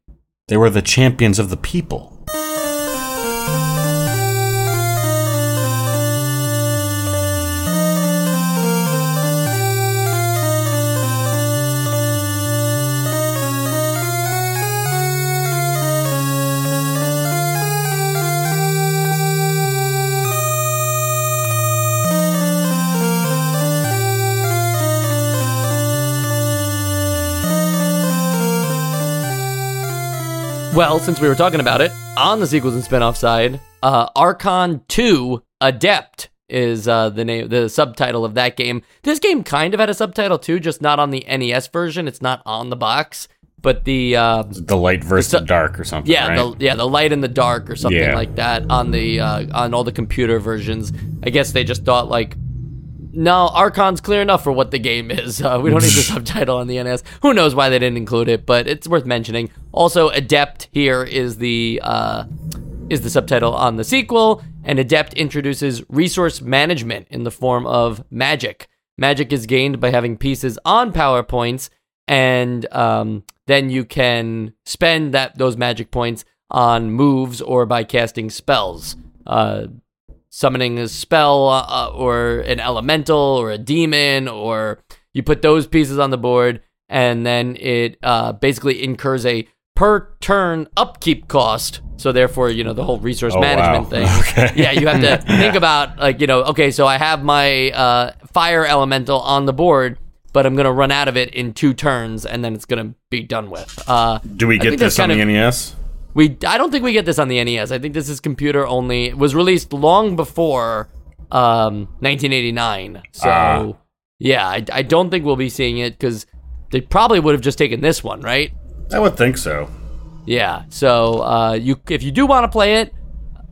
B: They were the champions of the people.
A: Well, since we were talking about it, on the sequels and spin-off side, uh, Archon 2 Adept is uh, the name, the subtitle of that game. This game kind of had a subtitle too, just not on the NES version. It's not on the box, but the uh,
B: The light versus the dark or something.
A: yeah,
B: right?
A: the yeah, the light and the dark or something
B: Yeah.
A: like that on the uh, on all the computer versions. I guess they just thought like, no, Archon's clear enough for what the game is. Uh, we don't need the subtitle on the NES. Who knows why they didn't include it, but it's worth mentioning. Also, Adept here is the uh, is the subtitle on the sequel, and Adept introduces resource management in the form of magic. Magic is gained by having pieces on power points, and um, then you can spend that those magic points on moves or by casting spells. Uh, summoning a spell uh, or an elemental or a demon, or you put those pieces on the board, and then it uh, basically incurs a per turn upkeep cost. So therefore, you know the whole resource
B: Oh,
A: management
B: wow.
A: thing.
B: Okay.
A: Yeah, you have to think about like you know, okay, so I have my uh, fire elemental on the board. But I'm gonna run out of it in two turns, and then it's gonna be done with. Uh,
B: Do we get this on the
A: of-
B: NES?
A: We I don't think we get this on the NES. I think this is computer only. It was released long before um, 1989. So
B: Ah.
A: yeah, I, I don't think we'll be seeing it because they probably would have just taken this one, right?
B: I would think so.
A: Yeah. So uh, you if you do want to play it,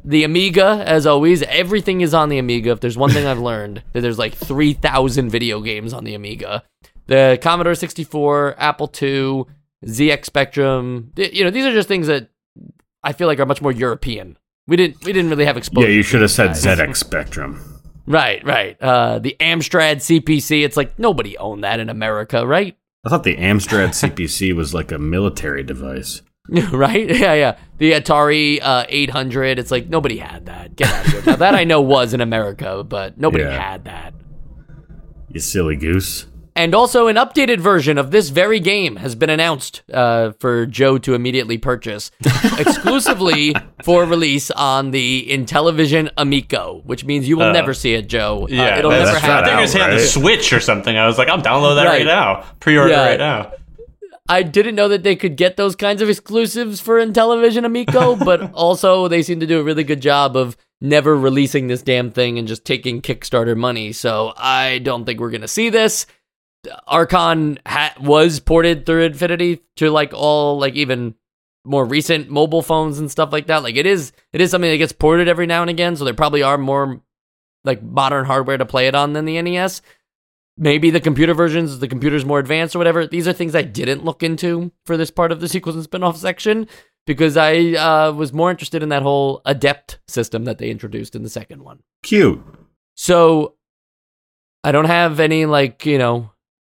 A: the Amiga, as always, everything is on the Amiga. If there's one thing I've learned, that there's like 3,000 video games on the Amiga. The Commodore 64, Apple II, ZX Spectrum. You know, these are just things that I feel like are much more European. We didn't we didn't really have exposure.
B: Yeah, you should have said
A: Guys.
B: ZX Spectrum.
A: Right, right. Uh, the Amstrad CPC. It's like nobody owned that in America, right?
B: I thought the Amstrad CPC was like a military device.
A: right? Yeah, yeah. The Atari uh, 800. It's like nobody had that. Get out of here. Now that I know was in America, but nobody
B: Yeah.
A: had that.
B: You silly goose.
A: And also, an updated version of this very game has been announced uh, for Joe to immediately purchase, exclusively for release on the Intellivision Amico, which means you will
C: Uh,
A: never see it, Joe. Uh,
C: Yeah,
A: it'll
C: that's-
A: never
B: that's
C: I
A: happen.
C: think
B: out,
C: it's on the? Switch or something. I was like, I'll download that
A: Right.
C: right, now. Pre-order
A: Yeah.
C: right now.
A: I didn't know that they could get those kinds of exclusives for Intellivision Amico, but also they seem to do a really good job of never releasing this damn thing and just taking Kickstarter money. So I don't think we're gonna see this. Archon ha- was ported through Infinity to like all like even more recent mobile phones and stuff like that. Like it is it is something that gets ported every now and again, so there probably are more like modern hardware to play it on than the NES maybe the computer versions, the computer's more advanced or whatever. These are things I didn't look into for this part of the sequels and spin-off section because I uh, was more interested in that whole adept system that they introduced in the second one.
B: Cute.
A: So I don't have any like, you know,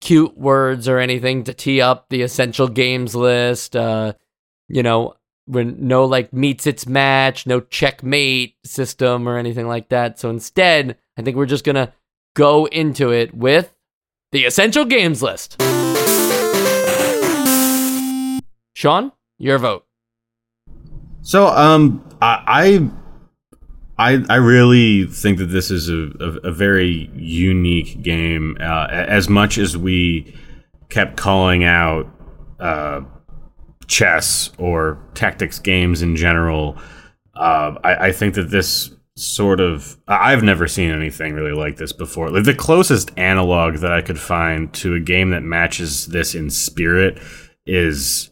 A: cute words or anything to tee up the essential games list. Uh, you know, when no like meets its match, no checkmate system or anything like that. So instead, I think we're just gonna go into it with the essential games list. Sean, your vote.
B: So, um, I, I, I, really think that this is a, a, a very unique game. Uh, as much as we kept calling out uh, chess or tactics games in general, uh, I, I think that this sort of I've never seen anything really like this before. Like the closest analog that I could find to a game that matches this in spirit is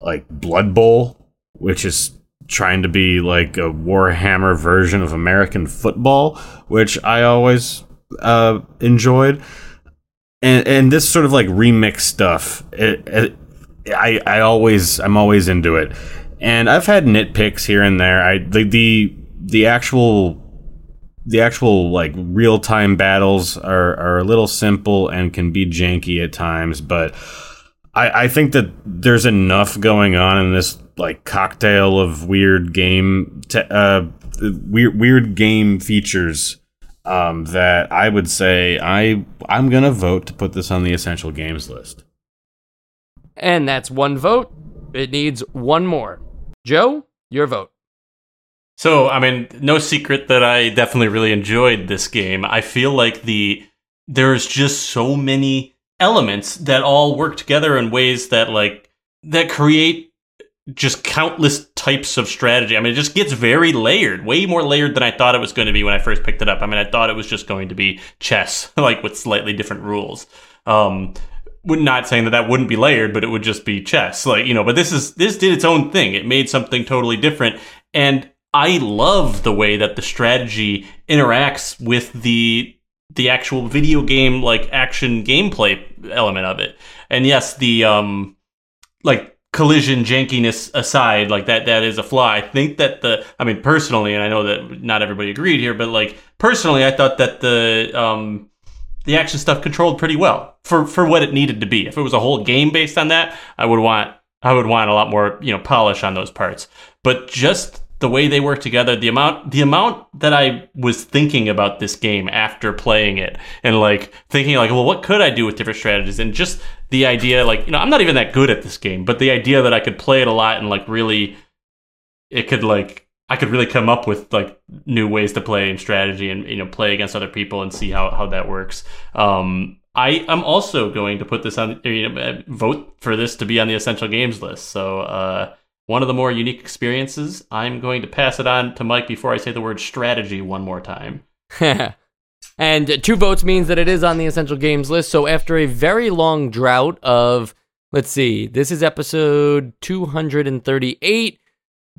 B: like Blood Bowl, which is trying to be like a Warhammer version of American football, which I always uh, enjoyed. And and this sort of like remix stuff, it, it I I always I'm always into it, and I've had nitpicks here and there. I the the the actual the actual like real time battles are are a little simple and can be janky at times, but I I think that there's enough going on in this like cocktail of weird game te- uh weird weird game features um, that I would say I I'm gonna vote to put this on the essential games list.
A: And that's one vote. It needs one more. Joe, your vote.
C: So, I mean, no secret that I definitely really enjoyed this game. I feel like the there's just so many elements that all work together in ways that like that create just countless types of strategy. I mean, it just gets very layered, way more layered than I thought it was going to be when I first picked it up. I mean, I thought it was just going to be chess, like with slightly different rules. Um, not saying that that wouldn't be layered, but it would just be chess, like you know. But this is this did its own thing. It made something totally different, and I love the way that the strategy interacts with the the actual video game like action gameplay element of it. And yes, the um like collision jankiness aside, like that that is a flaw. I think that the I mean personally, and I know that not everybody agreed here, but like personally, I thought that the um the action stuff controlled pretty well for for what it needed to be. If it was a whole game based on that, I would want I would want a lot more you know polish on those parts. But just the way they work together, the amount the amount that I was thinking about this game after playing it and like thinking like, well, what could I do with different strategies? And just the idea like, you know, I'm not even that good at this game, but the idea that I could play it a lot and like really it could like I could really come up with like new ways to play and strategy and you know play against other people and see how how that works. Um I am also going to put this on you know, vote for this to be on the essential games list. So uh one of the more unique experiences. I'm going to pass it on to Mike before I say the word strategy one more time.
A: and two votes means that it is on the essential games list. So after a very long drought of, let's see, this is episode 238.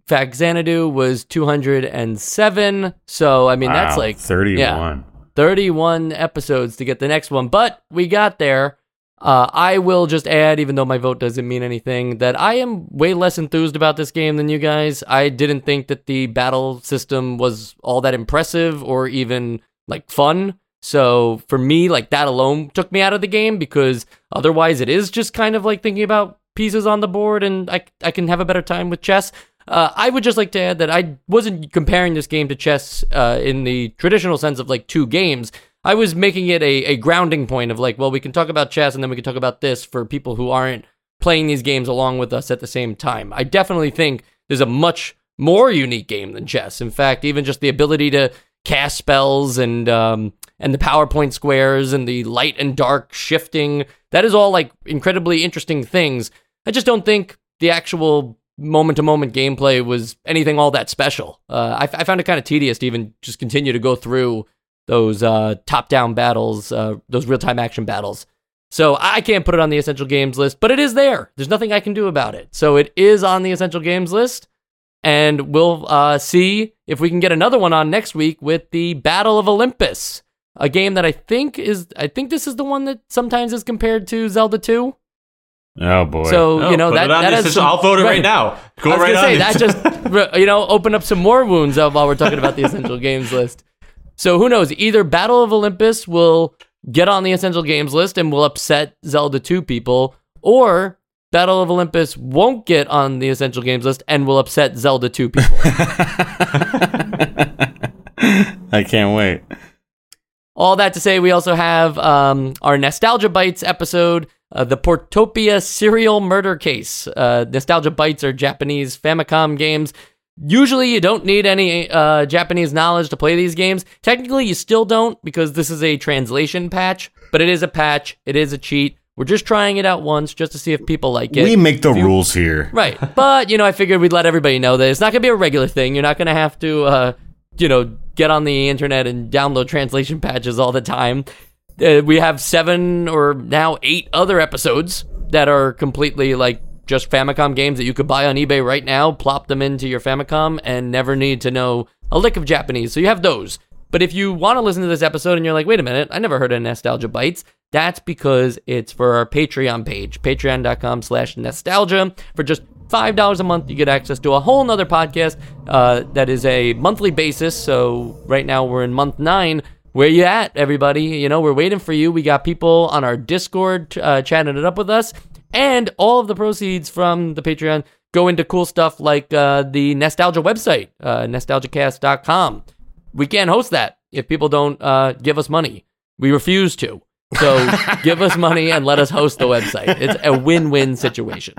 A: fact, Xanadu was 207. So, I mean, wow, that's like
B: 31.
A: Yeah, 31 episodes to get the next one. But we got there. Uh, I will just add, even though my vote doesn't mean anything, that I am way less enthused about this game than you guys. I didn't think that the battle system was all that impressive or even like fun. So for me, like that alone took me out of the game because otherwise it is just kind of like thinking about pieces on the board and I, I can have a better time with chess. Uh, I would just like to add that I wasn't comparing this game to chess uh, in the traditional sense of like two games. I was making it a, a grounding point of like, well, we can talk about chess and then we can talk about this for people who aren't playing these games along with us at the same time. I definitely think there's a much more unique game than chess. In fact, even just the ability to cast spells and um, and the power point squares and the light and dark shifting, that is all like incredibly interesting things. I just don't think the actual moment to moment gameplay was anything all that special. Uh, I, I found it kind of tedious to even just continue to go through those uh, top-down battles, uh, those real-time action battles. So I can't put it on the essential games list, but it is there. There's nothing I can do about it. So it is on the essential games list, and we'll uh, see if we can get another one on next week with the Battle of Olympus, a game that I think is I think this is the one that sometimes is compared to Zelda 2.
B: Oh boy!
A: So
C: oh,
A: you know that, that has
C: some, I'll vote it right, right now. Go
A: I was
C: right
A: gonna
C: on.
A: Say, that just you know open up some more wounds while we're talking about the essential games list. So who knows? Either Battle of Olympus will get on the essential games list and will upset Zelda 2 people, or Battle of Olympus won't get on the essential games list and will upset Zelda 2 people.
B: I can't wait.
A: All that to say, we also have um, our NEStalgia Bites episode, uh, the Portopia serial murder case. Uh, NEStalgia Bites are Japanese Famicom games Usually, you don't need any uh, Japanese knowledge to play these games. Technically, you still don't because this is a translation patch, but it is a patch. It is a cheat. We're just trying it out once just to see if people like it.
B: We make the you, rules here.
A: Right. But, you know, I figured we'd let everybody know that it's not going to be a regular thing. You're not going to have to, uh, you know, get on the internet and download translation patches all the time. Uh, we have seven or now eight other episodes that are completely like just Famicom games that you could buy on eBay right now, plop them into your Famicom, and never need to know a lick of Japanese. So you have those. But if you want to listen to this episode and you're like, wait a minute, I never heard of NEStalgia Bites, That's because it's for our Patreon page, patreon.com slash nostalgia. For just $5 a month, you get access to a whole nother podcast uh, that is a monthly basis. So right now we're in month nine. Where you at, everybody? You know, we're waiting for you. We got people on our Discord uh, chatting it up with us. And all of the proceeds from the Patreon go into cool stuff like uh, the NEStalgia website, uh, nestalgiacast.com. We can't host that if people don't uh, give us money. We refuse to. So give us money and let us host the website. It's a win win situation.